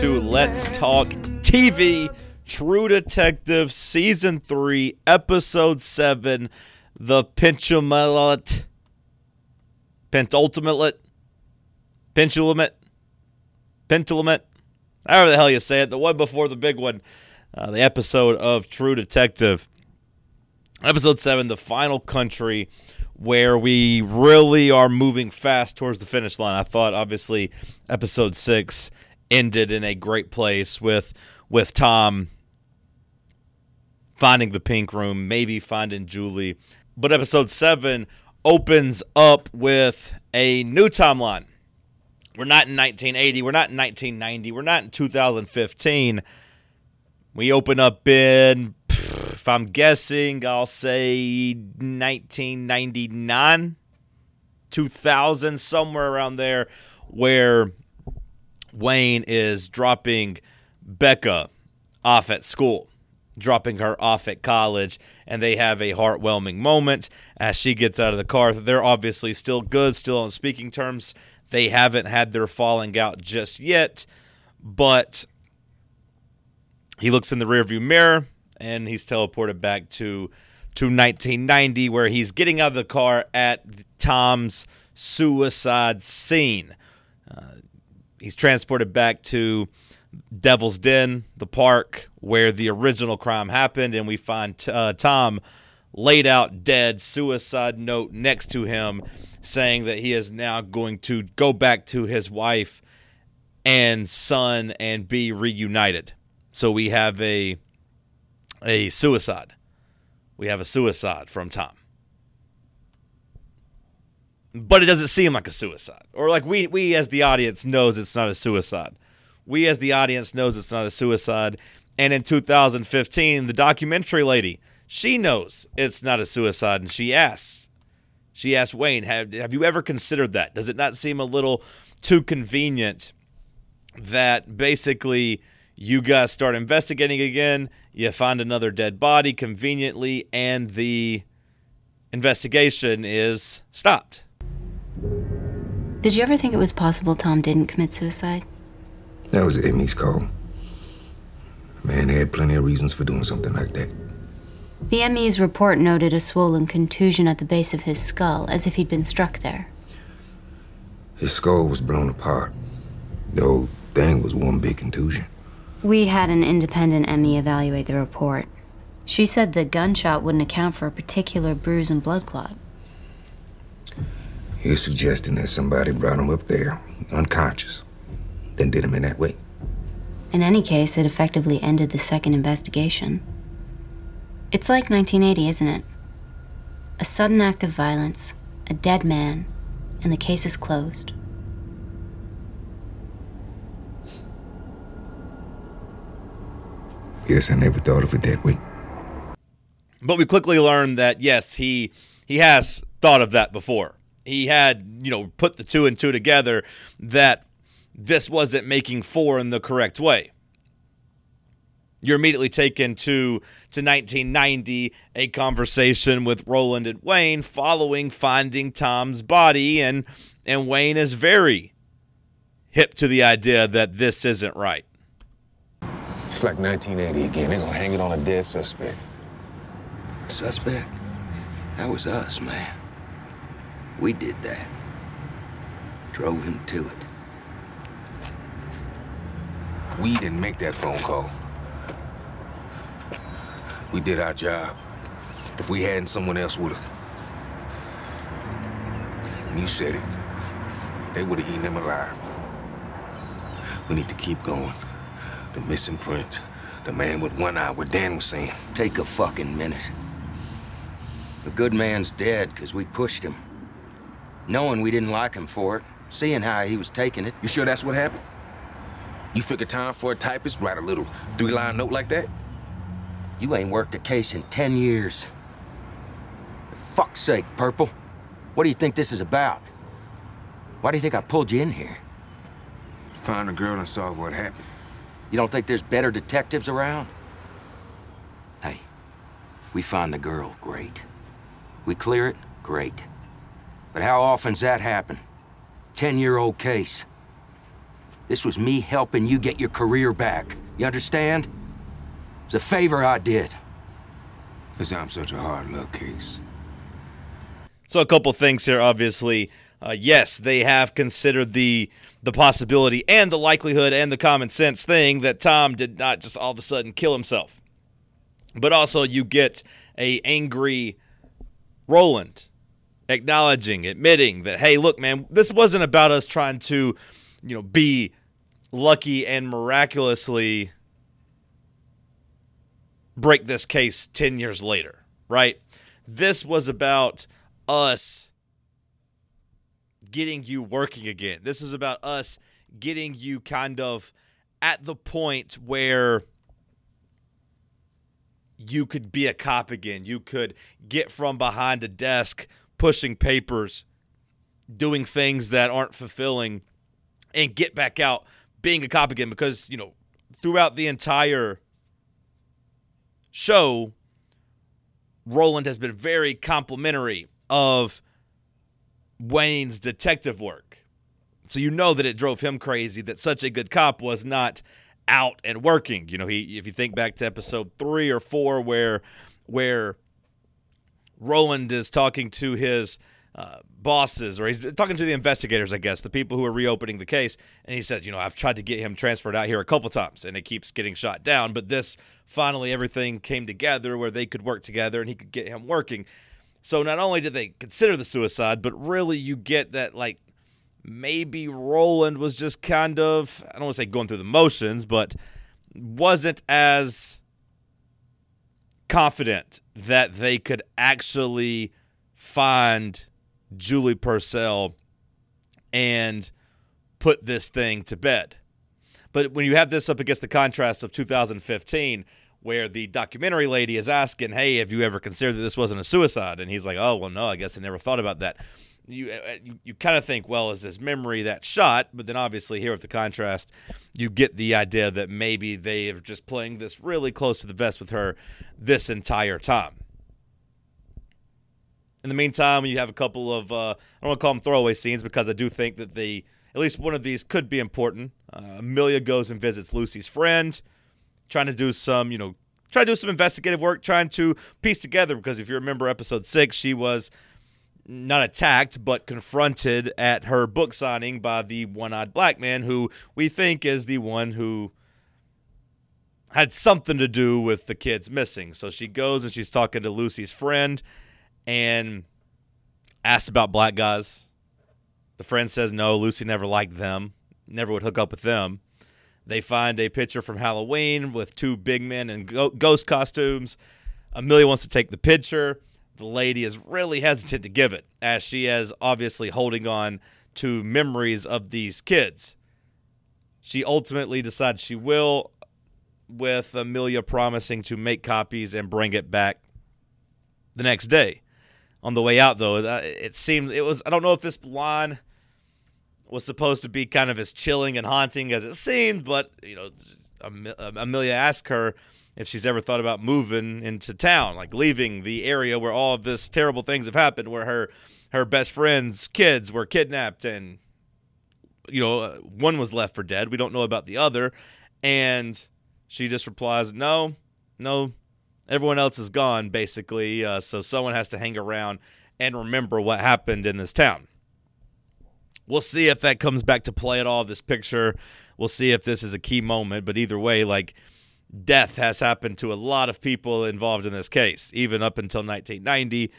into Let's Talk TV, True Detective, Season 3, Episode 7, The Pentultimate, Pentultimate, Pentultimate, Pentultimate, however the hell you say it, the one before the big one, uh, the episode of True Detective. Episode 7, The Final Country, where we really are moving fast towards the finish line. I thought, obviously, episode 6 ended in a great place with with Tom finding the pink room, maybe finding Julie. But episode 7 opens up with a new timeline. We're not in 1980, we're not in 1990, we're not in 2015. We open up in if I'm guessing, I'll say 1999, 2000, somewhere around there, where Wayne is dropping Becca off at school, dropping her off at college, and they have a heartwarming moment as she gets out of the car. They're obviously still good, still on speaking terms. They haven't had their falling out just yet, but he looks in the rearview mirror and he's teleported back to to 1990 where he's getting out of the car at Tom's suicide scene. Uh, he's transported back to Devil's Den, the park where the original crime happened, and we find uh, Tom laid out dead, suicide note next to him, saying that he is now going to go back to his wife and son and be reunited. So we have a a suicide. We have a suicide from Tom. But it doesn't seem like a suicide. Or like we we as the audience knows it's not a suicide. We as the audience knows it's not a suicide. And in 2015, the documentary lady, she knows it's not a suicide and she asks she asked Wayne, have, have you ever considered that? Does it not seem a little too convenient that basically you guys start investigating again. You find another dead body conveniently, and the investigation is stopped. Did you ever think it was possible Tom didn't commit suicide? That was the ME's call. The man had plenty of reasons for doing something like that. The ME's report noted a swollen contusion at the base of his skull, as if he'd been struck there. His skull was blown apart. The whole thing was one big contusion. We had an independent ME evaluate the report. She said the gunshot wouldn't account for a particular bruise and blood clot. You're suggesting that somebody brought him up there, unconscious, then did him in that way. In any case, it effectively ended the second investigation. It's like 1980, isn't it? A sudden act of violence, a dead man, and the case is closed. Yes, I never thought of it that way. But we quickly learned that yes, he he has thought of that before. He had, you know, put the two and two together that this wasn't making four in the correct way. You're immediately taken to to 1990, a conversation with Roland and Wayne following finding Tom's body, and and Wayne is very hip to the idea that this isn't right. It's like 1980 again. They're gonna hang it on a dead suspect. Suspect? That was us, man. We did that. Drove him to it. We didn't make that phone call. We did our job. If we hadn't, someone else would have. And you said it. They would have eaten him alive. We need to keep going. The missing print. The man with one eye, what Dan was saying. Take a fucking minute. The good man's dead because we pushed him. Knowing we didn't like him for it. Seeing how he was taking it. You sure that's what happened? You figure time for a typist write a little three-line note like that? You ain't worked a case in ten years. For fuck's sake, Purple. What do you think this is about? Why do you think I pulled you in here? Find a girl and solve what happened. You don't think there's better detectives around? Hey, we find the girl, great. We clear it, great. But how often's that happen? Ten-year-old case. This was me helping you get your career back. You understand? It's a favor I did. Cause I'm such a hard luck case. So a couple things here, obviously. Uh, yes, they have considered the the possibility and the likelihood and the common sense thing that Tom did not just all of a sudden kill himself. But also you get a angry Roland acknowledging, admitting that, hey, look, man, this wasn't about us trying to, you know, be lucky and miraculously break this case 10 years later, right? This was about us getting you working again. This is about us getting you kind of at the point where you could be a cop again. You could get from behind a desk pushing papers, doing things that aren't fulfilling, and get back out being a cop again because, you know, throughout the entire show, Roland has been very complimentary of Wayne's detective work. So you know that it drove him crazy that such a good cop was not out and working. You know, he if you think back to episode 3 or 4 where where Roland is talking to his uh, bosses, or he's talking to the investigators, I guess, the people who are reopening the case. And he says, you know, I've tried to get him transferred out here a couple times, and it keeps getting shot down. But this finally, everything came together where they could work together, and he could get him working. So not only did they consider the suicide, but really you get that like maybe Roland was just kind of I don't want to say going through the motions, but wasn't as confident that they could actually find Julie Purcell and put this thing to bed. But when you have this up against the contrast of 2015, where the documentary lady is asking, "Hey, have you ever considered that this wasn't a suicide?" and he's like, "Oh, well, no, I guess I never thought about that." You uh, you, you kind of think, well, is this memory that shot? But then obviously here with the contrast, you get the idea that maybe they are just playing this really close to the vest with her this entire time. In the meantime, you have a couple of uh, I don't want to call them throwaway scenes because I do think that the at least one of these could be important. Uh, Amelia goes and visits Lucy's friend, trying to do some you know try to do some investigative work, trying to piece together because if you remember episode six, she was not attacked but confronted at her book signing by the one-eyed black man who we think is the one who had something to do with the kids missing. So she goes and she's talking to Lucy's friend and asks about black guys. The friend says no, Lucy never liked them, never would hook up with them. They find a picture from Halloween with two big men in ghost costumes. Amelia wants to take the picture. The lady is really hesitant to give it, as she is obviously holding on to memories of these kids. She ultimately decides she will, with Amelia promising to make copies and bring it back the next day. On the way out, though, uh, it seemed it was. I don't know if this line was supposed to be kind of as chilling and haunting as it seemed, but you know, Amelia asked her if she's ever thought about moving into town, like leaving the area where all of this terrible things have happened, where her her best friend's kids were kidnapped and you know one was left for dead. We don't know about the other, and she just replies, "No, no, everyone else is gone, basically. Uh, so someone has to hang around and remember what happened in this town." We'll see if that comes back to play at all. This picture, we'll see if this is a key moment. But either way, like death has happened to a lot of people involved in this case, even up until 1990.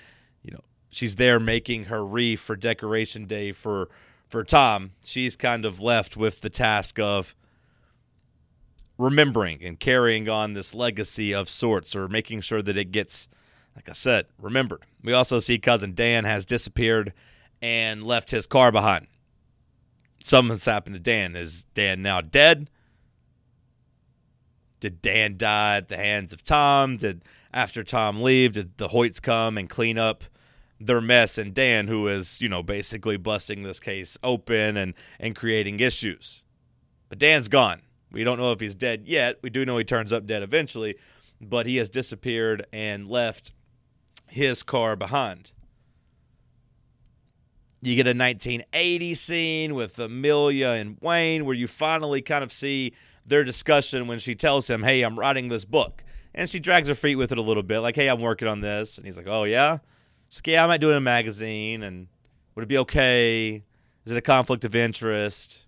You know, she's there making her wreath for Decoration Day for for Tom. She's kind of left with the task of remembering and carrying on this legacy of sorts, or making sure that it gets, like I said, remembered. We also see cousin Dan has disappeared and left his car behind. Something's happened to Dan. Is Dan now dead? Did Dan die at the hands of Tom? Did after Tom leave, did the Hoyts come and clean up their mess and Dan, who is, you know, basically busting this case open and, and creating issues. But Dan's gone. We don't know if he's dead yet. We do know he turns up dead eventually, but he has disappeared and left his car behind. You get a 1980 scene with Amelia and Wayne where you finally kind of see their discussion when she tells him, Hey, I'm writing this book. And she drags her feet with it a little bit, like, Hey, I'm working on this. And he's like, Oh, yeah? She's like, Yeah, I might do it in a magazine. And would it be okay? Is it a conflict of interest?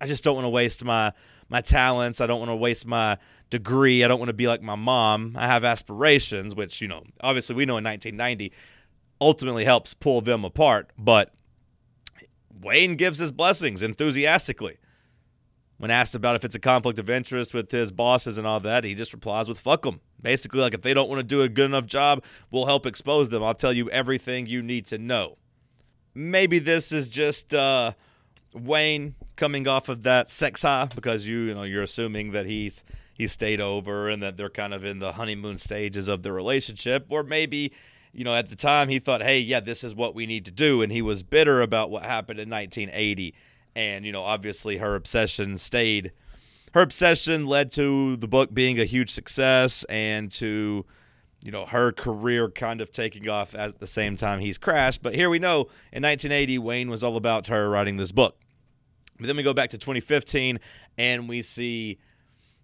I just don't want to waste my my talents. I don't want to waste my degree. I don't want to be like my mom. I have aspirations, which, you know, obviously we know in 1990 ultimately helps pull them apart. But Wayne gives his blessings enthusiastically. When asked about if it's a conflict of interest with his bosses and all that, he just replies with fuck them. Basically, like if they don't want to do a good enough job, we'll help expose them. I'll tell you everything you need to know. Maybe this is just uh, Wayne coming off of that sex high because you, you know, you're assuming that he's he stayed over and that they're kind of in the honeymoon stages of the relationship, or maybe you know, at the time he thought, hey, yeah, this is what we need to do. And he was bitter about what happened in 1980. And, you know, obviously her obsession stayed. Her obsession led to the book being a huge success and to, you know, her career kind of taking off at the same time he's crashed. But here we know in 1980, Wayne was all about her writing this book. But then we go back to 2015 and we see,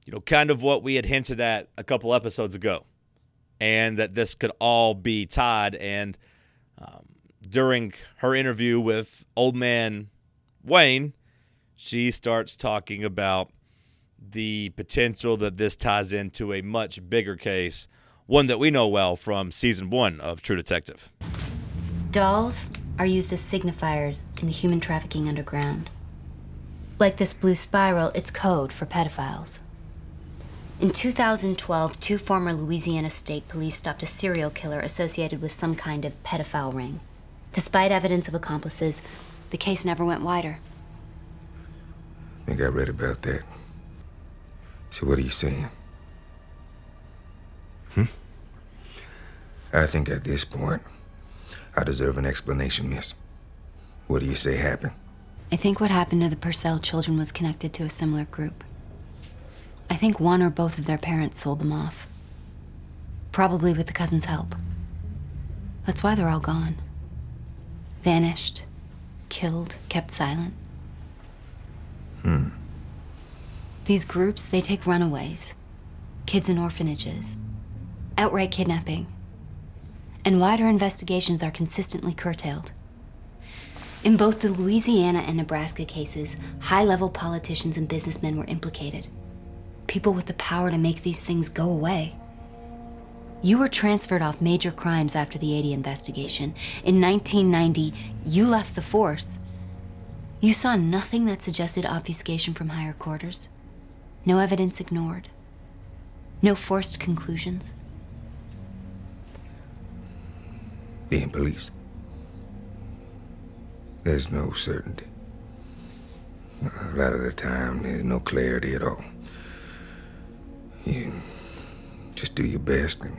you know, kind of what we had hinted at a couple episodes ago and that this could all be tied. And um, during her interview with old man Wayne, she starts talking about the potential that this ties into a much bigger case, one that we know well from season one of True Detective. Dolls are used as signifiers in the human trafficking underground. Like this blue spiral, it's code for pedophiles. In 2012, two former Louisiana State Police stopped a serial killer associated with some kind of pedophile ring. Despite evidence of accomplices, the case never went wider. I think I read about that. So what are you saying? Hmm? I think at this point, I deserve an explanation, miss. What do you say happened? I think what happened to the Purcell children was connected to a similar group. I think one or both of their parents sold them off. Probably with the cousin's help. That's why they're all gone. Vanished, killed, kept silent. Hmm. These groups, they take runaways, kids in orphanages, outright kidnapping. And wider investigations are consistently curtailed. In both the Louisiana and Nebraska cases, high level politicians and businessmen were implicated people with the power to make these things go away. You were transferred off major crimes after the 80 investigation. In 1990, you left the force. You saw nothing that suggested obfuscation from higher quarters. No evidence ignored. No forced conclusions. Being police. There's no certainty. A lot of the time, there's no clarity at all. You just do your best and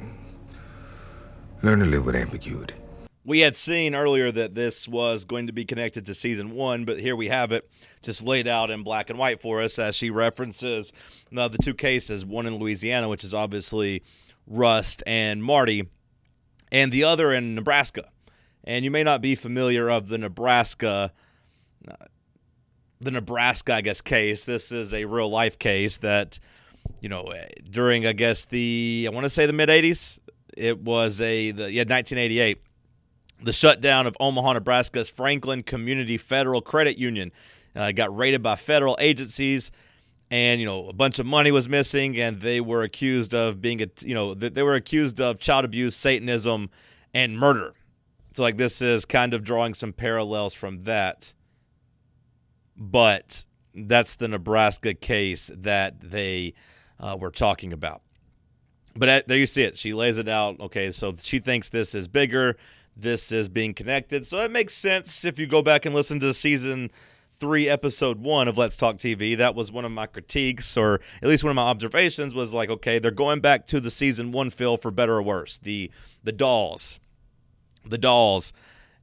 learn to live with ambiguity. We had seen earlier that this was going to be connected to season one, but here we have it just laid out in black and white for us as she references uh, the two cases one in Louisiana, which is obviously Rust and Marty, and the other in Nebraska. And you may not be familiar of the Nebraska. Uh, the Nebraska, I guess, case. This is a real life case that you know, eh, during I guess the I want to say the mid '80s. It was a the yeah 1988. The shutdown of Omaha, Nebraska's Franklin Community Federal Credit Union uh, got raided by federal agencies, and you know a bunch of money was missing, and they were accused of being a you know they were accused of child abuse, Satanism, and murder. So like this is kind of drawing some parallels from that, but that's the Nebraska case that they uh, we're talking about. But at, there you see it. She lays it out. Okay, so she thinks this is bigger. This is being connected. So it makes sense if you go back and listen to season three, episode one of Let's Talk TV. That was one of my critiques, or at least one of my observations, was like, okay, they're going back to the season one feel for better or worse. The the dolls, the dolls.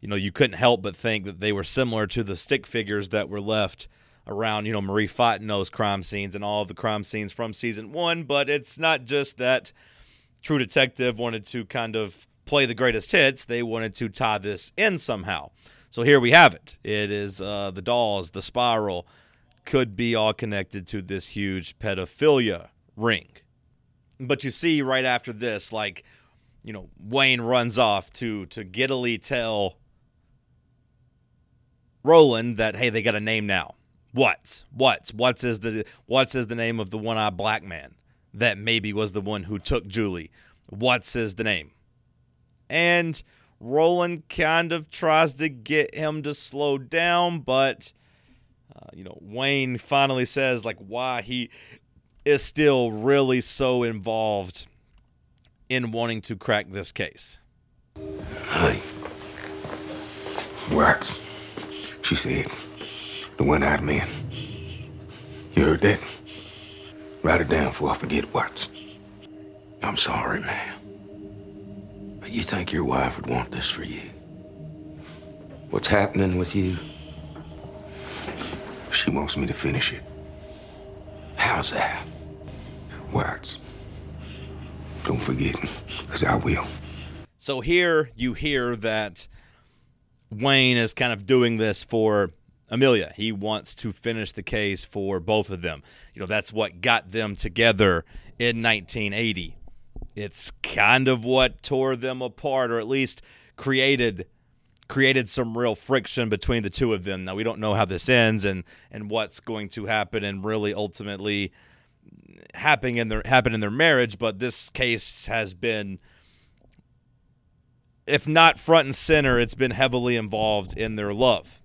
You know, you couldn't help but think that they were similar to the stick figures that were left around, you know, Marie Fontenot's crime scenes and all of the crime scenes from season one. But it's not just that True Detective wanted to kind of play the greatest hits, they wanted to tie this in somehow. So here we have it. It is uh, the dolls, the spiral, could be all connected to this huge pedophilia ring. But you see right after this, like, you know, Wayne runs off to to giddily tell Roland that hey, they got a name now. What's what's what's is the what's is the name of the one-eyed black man that maybe was the one who took Julie? What's is the name? And Roland kind of tries to get him to slow down, but uh, you know Wayne finally says like why he is still really so involved in wanting to crack this case. Hi. Watts. She said, the one-eyed man. You heard that? Write it down before I forget, Watts. I'm sorry, man. But you think your wife would want this for you? What's happening with you? She wants me to finish it. How's that? Watts. Don't forget, because I will. So here you hear that Wayne is kind of doing this for Amelia. He wants to finish the case for both of them. You know, that's what got them together in 1980. It's kind of what tore them apart or at least created created some real friction between the two of them. Now we don't know how this ends and and what's going to happen and really ultimately happen in their happen in their marriage, but this case has been if not front and center, it's been heavily involved in their love.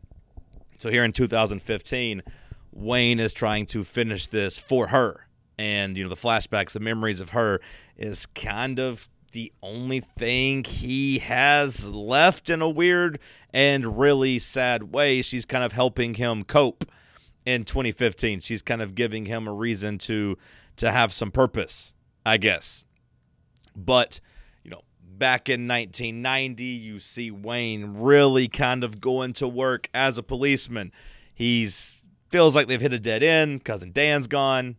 So here in 2015, Wayne is trying to finish this for her. And, you know, the flashbacks, the memories of her is kind of the only thing he has left in a weird and really sad way. She's kind of helping him cope in 2015. She's kind of giving him a reason to to have some purpose, I guess. But, back in 1990, you see Wayne really kind of going to work as a policeman. He's feels like they've hit a dead end. Cousin Dan's gone.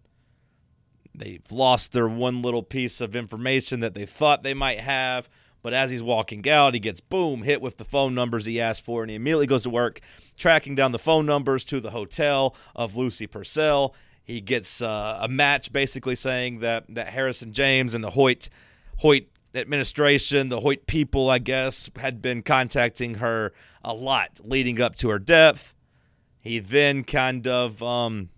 They've lost their one little piece of information that they thought they might have. But as he's walking out, he gets boom hit with the phone numbers he asked for, and he immediately goes to work tracking down the phone numbers to the hotel of Lucy Purcell. He gets uh, a match basically saying that that Harrison James and the Hoyt Hoyt administration, the Hoyt people, I guess, had been contacting her a lot leading up to her death. He then kind of um,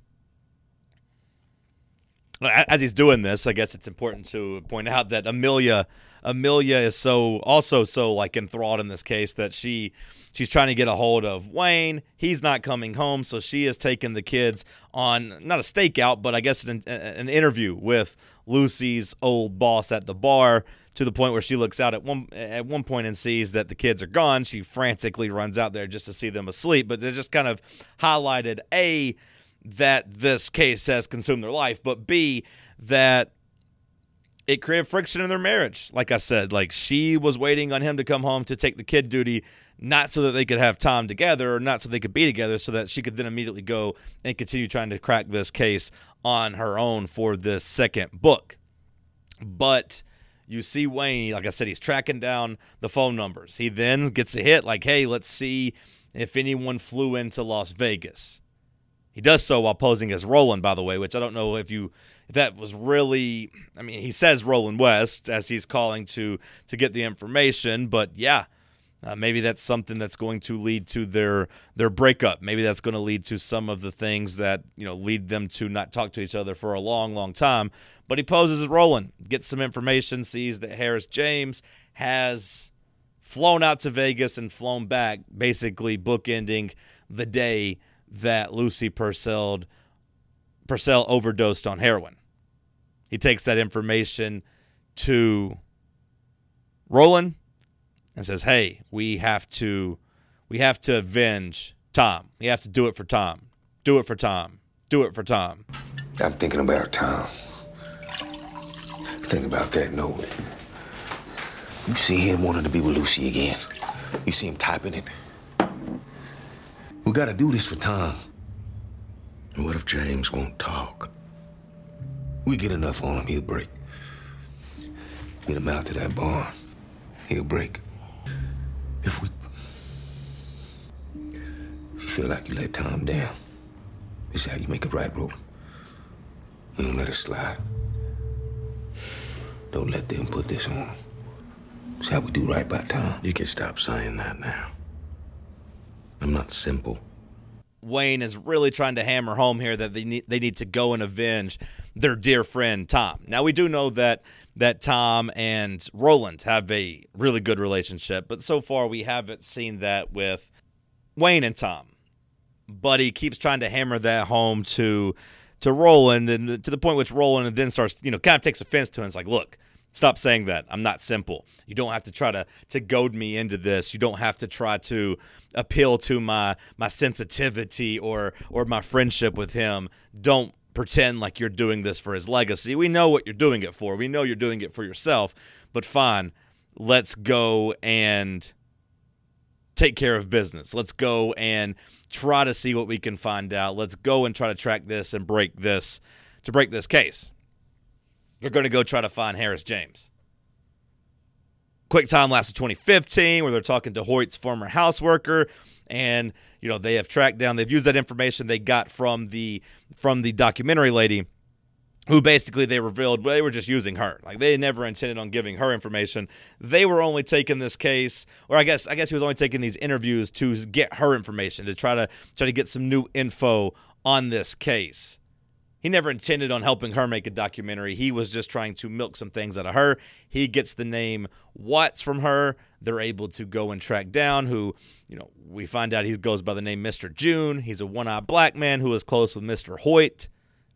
as he's doing this, I guess it's important to point out that Amelia Amelia is so also so like enthralled in this case that she she's trying to get a hold of Wayne. He's not coming home, so she has taken the kids on not a stakeout, but I guess an, an interview with Lucy's old boss at the bar. To the point where she looks out at one at one point and sees that the kids are gone. She frantically runs out there just to see them asleep. But they just kind of highlighted a that this case has consumed their life, but B, that it created friction in their marriage. Like I said, like she was waiting on him to come home to take the kid duty, not so that they could have time together or not so they could be together, so that she could then immediately go and continue trying to crack this case on her own for this second book. But you see Wayne, like I said, he's tracking down the phone numbers. He then gets a hit like, hey, let's see if anyone flew into Las Vegas. He does so while posing as Roland, by the way, which I don't know if you if that was really. I mean, he says Roland West as he's calling to to get the information, but yeah, uh, maybe that's something that's going to lead to their their breakup. Maybe that's going to lead to some of the things that you know lead them to not talk to each other for a long, long time. But he poses as Roland, gets some information, sees that Harris James has flown out to Vegas and flown back, basically bookending the day that Lucy Purcell Purcell overdosed on heroin. He takes that information to Roland and says, "Hey, we have to we have to avenge Tom. We have to do it for Tom. Do it for Tom. Do it for Tom." I'm thinking about Tom. Thinking about that note. You see him wanting to be with Lucy again. You see him typing it. We gotta do this for Tom. And what if James won't talk? We get enough on him, he'll break. Get him out to that barn, he'll break. If we feel like you let Tom down. This is how you make it right, Roland. You don't let it slide. Don't let them put this on him. It's how we do right by Tom. You can stop saying that now. I'm not simple. Wayne is really trying to hammer home here that they need they need to go and avenge their dear friend Tom. Now we do know that that Tom and Roland have a really good relationship, but so far we haven't seen that with Wayne and Tom. But he keeps trying to hammer that home to to Roland and to the point which Roland then starts, you know, kind of takes offense to him. It's like, look, Stop saying that. I'm not simple. You don't have to try to to goad me into this. You don't have to try to appeal to my my sensitivity or or my friendship with him. Don't pretend like you're doing this for his legacy. We know what you're doing it for. We know you're doing it for yourself. But fine, let's go and take care of business. Let's go and try to see what we can find out. Let's go and try to track this and break this to break this case. They're going to go try to find Harris James. Quick time lapse of 2015, where they're talking to Hoyt's former house worker, and you know they have tracked down. They've used that information they got from the from the documentary lady, who basically they revealed they were just using her. Like they never intended on giving her information. They were only taking this case, or I guess I guess he was only taking these interviews to get her information to try to try to get some new info on this case. He never intended on helping her make a documentary. He was just trying to milk some things out of her. He gets the name Watts from her. They're able to go and track down who, you know, we find out he goes by the name Mr. June. He's a one eyed black man who was close with Mr. Hoyt,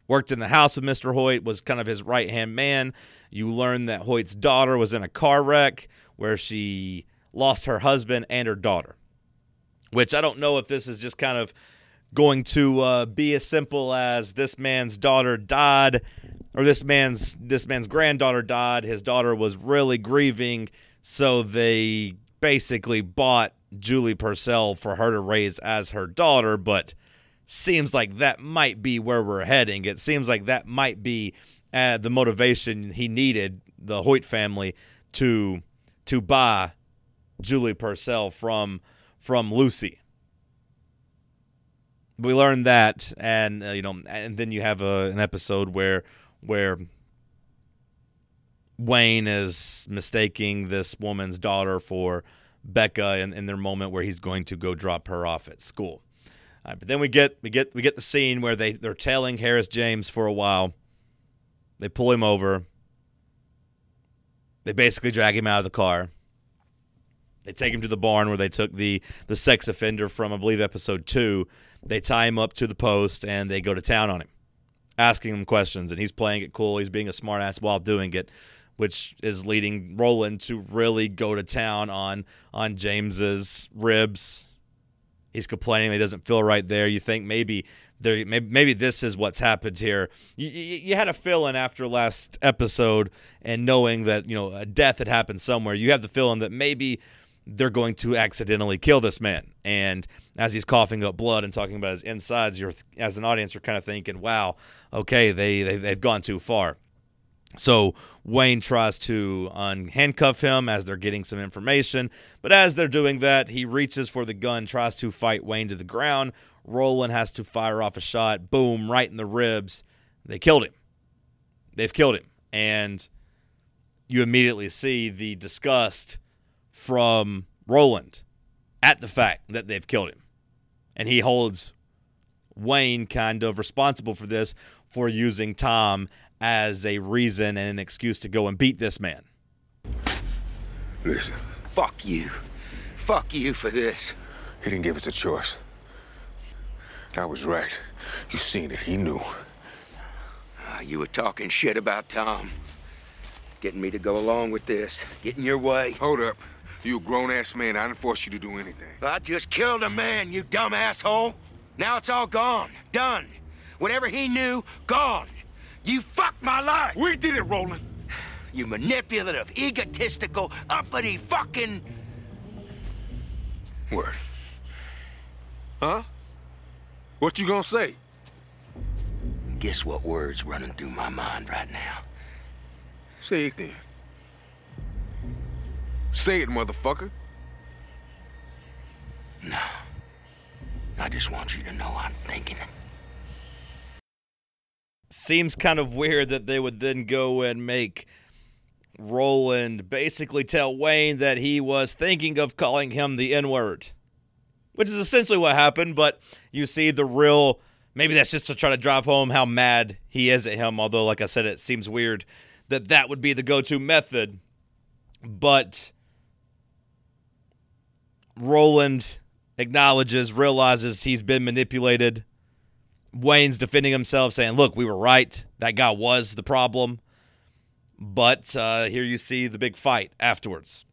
worked in the house with Mr. Hoyt, was kind of his right hand man. You learn that Hoyt's daughter was in a car wreck where she lost her husband and her daughter, which I don't know if this is just kind of going to uh, be as simple as this man's daughter died or this man's this man's granddaughter died. His daughter was really grieving so they basically bought Julie Purcell for her to raise as her daughter but seems like that might be where we're heading. It seems like that might be uh, the motivation he needed the Hoyt family to to buy Julie Purcell from from Lucy we learned that, and uh, you know, and then you have a, an episode where where Wayne is mistaking this woman's daughter for Becca in, in their moment where he's going to go drop her off at school. But then we get we get we get the scene where they they're tailing Harris James for a while. They pull him over. They basically drag him out of the car. They take him to the barn where they took the the sex offender from I believe episode two they tie him up to the post and they go to town on him, asking him questions. And he's playing it cool. He's being a smartass while doing it, which is leading Roland to really go to town on on James's ribs. He's complaining that he doesn't feel right there. You think maybe there maybe, maybe this is what's happened here. You, you, you had a feeling after last episode and knowing that you know a death had happened somewhere. You have the feeling that maybe they're going to accidentally kill this man. And as he's coughing up blood and talking about his insides, you're as an audience, you're kind of thinking, "Wow, okay, they, they they've gone too far." So Wayne tries to unhandcuff him as they're getting some information, but as they're doing that, he reaches for the gun, tries to fight Wayne to the ground. Roland has to fire off a shot, boom, right in the ribs. They killed him. They've killed him, and you immediately see the disgust from Roland at the fact that they've killed him. And he holds Wayne kind of responsible for this for using Tom as a reason and an excuse to go and beat this man. Listen. Fuck you. Fuck you for this. He didn't give us a choice. I was right. You seen it. He knew. Uh, you were talking shit about Tom. Getting me to go along with this. Getting your way. Hold up. You a grown-ass man. I didn't force you to do anything. I just killed a man, you dumb asshole. Now it's all gone. Done. Whatever he knew, gone. You fucked my life. We did it, Roland. You manipulative, egotistical, uppity fucking... Word. Huh? What you gonna say? Guess what word's running through my mind right now? Say it then. Say it, motherfucker. No. I just want you to know I'm thinking. Seems kind of weird that they would then go and make Roland basically tell Wayne that he was thinking of calling him the N word, which is essentially what happened. But you see the real, maybe that's just to try to drive home how mad he is at him. Although, like I said, it seems weird that that would be the go to method. But Roland acknowledges, realizes he's been manipulated. Wayne's defending himself, saying, Look, we were right. That guy was the problem. But uh, here you see the big fight afterwards.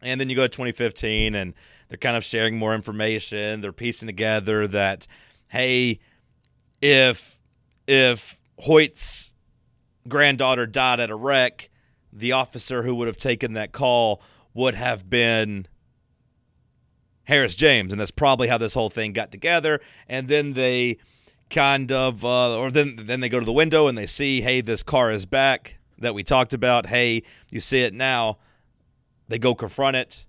And then you go to 2015, and they're kind of sharing more information. They're piecing together that, hey, if if Hoyt's granddaughter died at a wreck, the officer who would have taken that call would have been Harris James, and that's probably how this whole thing got together. And then they kind of, uh, or then then they go to the window and they see, hey, this car is back that we talked about. Hey, you see it now. They go confront it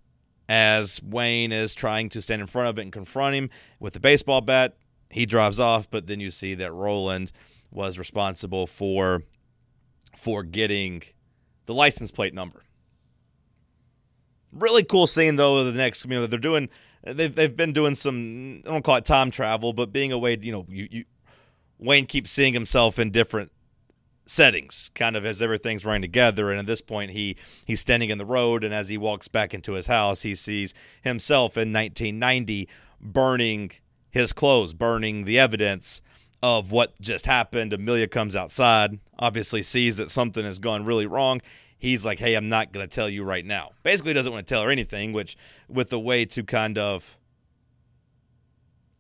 as Wayne is trying to stand in front of it and confront him with the baseball bat. He drives off, but then you see that Roland was responsible for for getting the license plate number. Really cool scene though. The next, you know, they're doing they've they've been doing some I don't call it time travel, but being away, you know, you, you Wayne keeps seeing himself in different settings, kind of as everything's running together. And at this point, he he's standing in the road, and as he walks back into his house, he sees himself in 1990 burning his clothes, burning the evidence of what just happened. Amelia comes outside, obviously sees that something has gone really wrong. He's like, "Hey, I'm not going to tell you right now." Basically, doesn't want to tell her anything, which with a way to kind of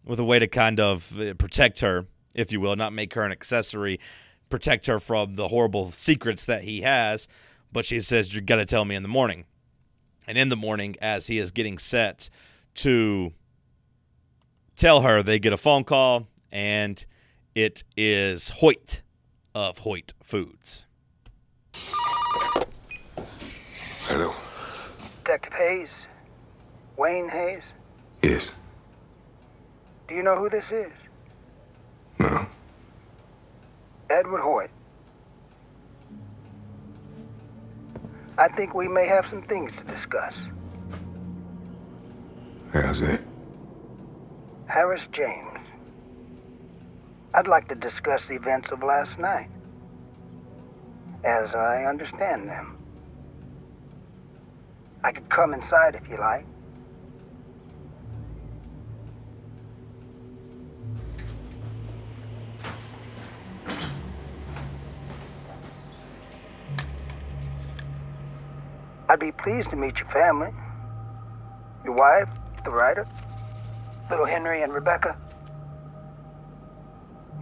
with a way to kind of uh, protect her, if you will, not make her an accessory protect her from the horrible secrets that he has. But she says, You got to tell me in the morning. And in the morning, as he is getting set to tell her, they get a phone call, and it is Hoyt of Hoyt Foods. Hello. Detective Hays? Wayne Hays? Yes. Do you know who this is? No. Edward Hoyt. I think we may have some things to discuss. How's that? Harris James. I'd like to discuss the events of last night. As I understand them. I could come inside if you like. I'd be pleased to meet your family. Your wife, the writer, little Henry and Rebecca.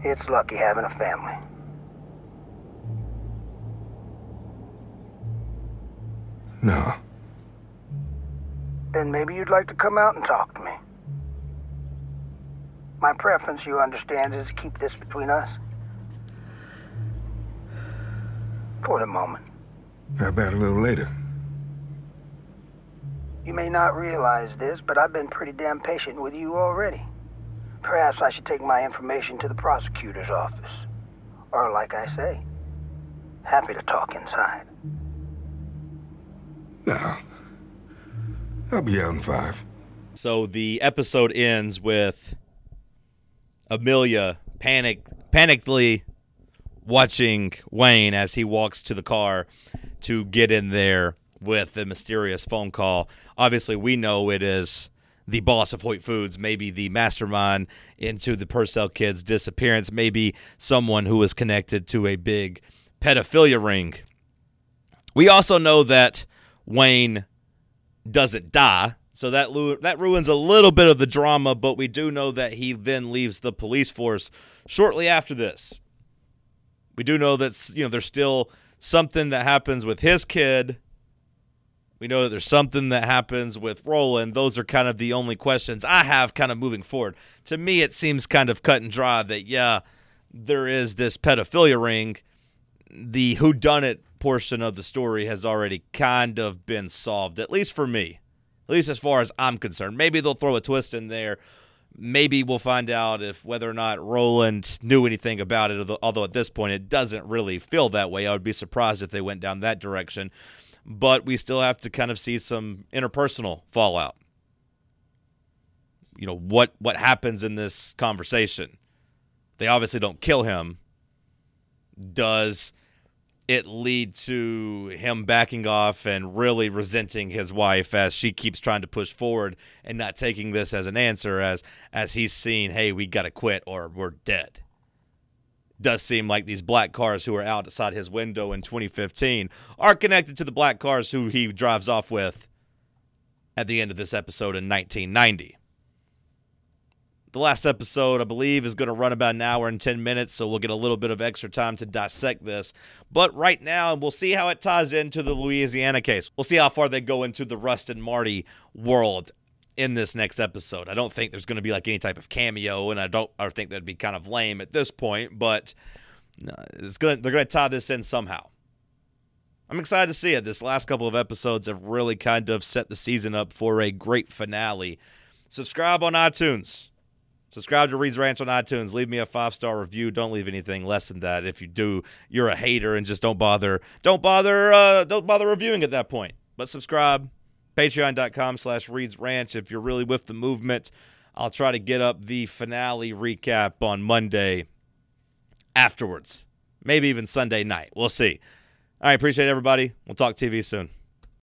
It's lucky having a family. No. Then maybe you'd like to come out and talk to me. My preference, you understand, is to keep this between us. For the moment. How about a little later? You may not realize this, but I've been pretty damn patient with you already. Perhaps I should take my information to the prosecutor's office. Or, like I say, happy to talk inside. No. I'll be out in five. So the episode ends with Amelia panic panically watching Wayne as he walks to the car to get in there with the mysterious phone call. Obviously, we know it is the boss of Hoyt Foods, maybe the mastermind into the Purcell kids' disappearance, maybe someone who is connected to a big pedophilia ring. We also know that Wayne doesn't die, so that lu- that ruins a little bit of the drama. But we do know that he then leaves the police force shortly after this. We do know that you know there's still something that happens with his kid. We know that there's something that happens with Roland. Those are kind of the only questions I have kind of moving forward. To me, it seems kind of cut and dry that, yeah, there is this pedophilia ring. The whodunit portion of the story has already kind of been solved, at least for me, at least as far as I'm concerned. Maybe they'll throw a twist in there. maybe we'll find out if whether or not Roland knew anything about it. Although at this point it doesn't really feel that way. I would be surprised if they went down that direction. But we still have to kind of see some interpersonal fallout. You know what what happens in this conversation. They obviously don't kill him. Does it lead to him backing off and really resenting his wife as she keeps trying to push forward and not taking this as an answer as as he's seen hey we got to quit or we're dead. Does seem like these black cars who are outside his window in 2015 are connected to the black cars who he drives off with at the end of this episode in 1990 the last episode, I believe, is going to run about an hour and 10 minutes, so we'll get a little bit of extra time to dissect this. But right now, we'll see how it ties into the Louisiana case. We'll see how far they go into the Rust and Marty world in this next episode. I don't think there's going to be like any type of cameo, and I don't I think that'd be kind of lame at this point, but uh, it's gonna they're gonna tie this in somehow. I'm excited to see it. This last couple of episodes have really kind of set the season up for a great finale. Subscribe on iTunes. Subscribe to Reed's Ranch on iTunes. Leave me a five star review. Don't leave anything less than that. If you do, you're a hater and just don't bother. Don't bother. Uh, don't bother reviewing at that point. But subscribe. Patreon.com slash Reed's Ranch. If you're really with the movement, I'll try to get up the finale recap on Monday afterwards. Maybe even Sunday night. We'll see. All right. Appreciate everybody. We'll talk TV soon.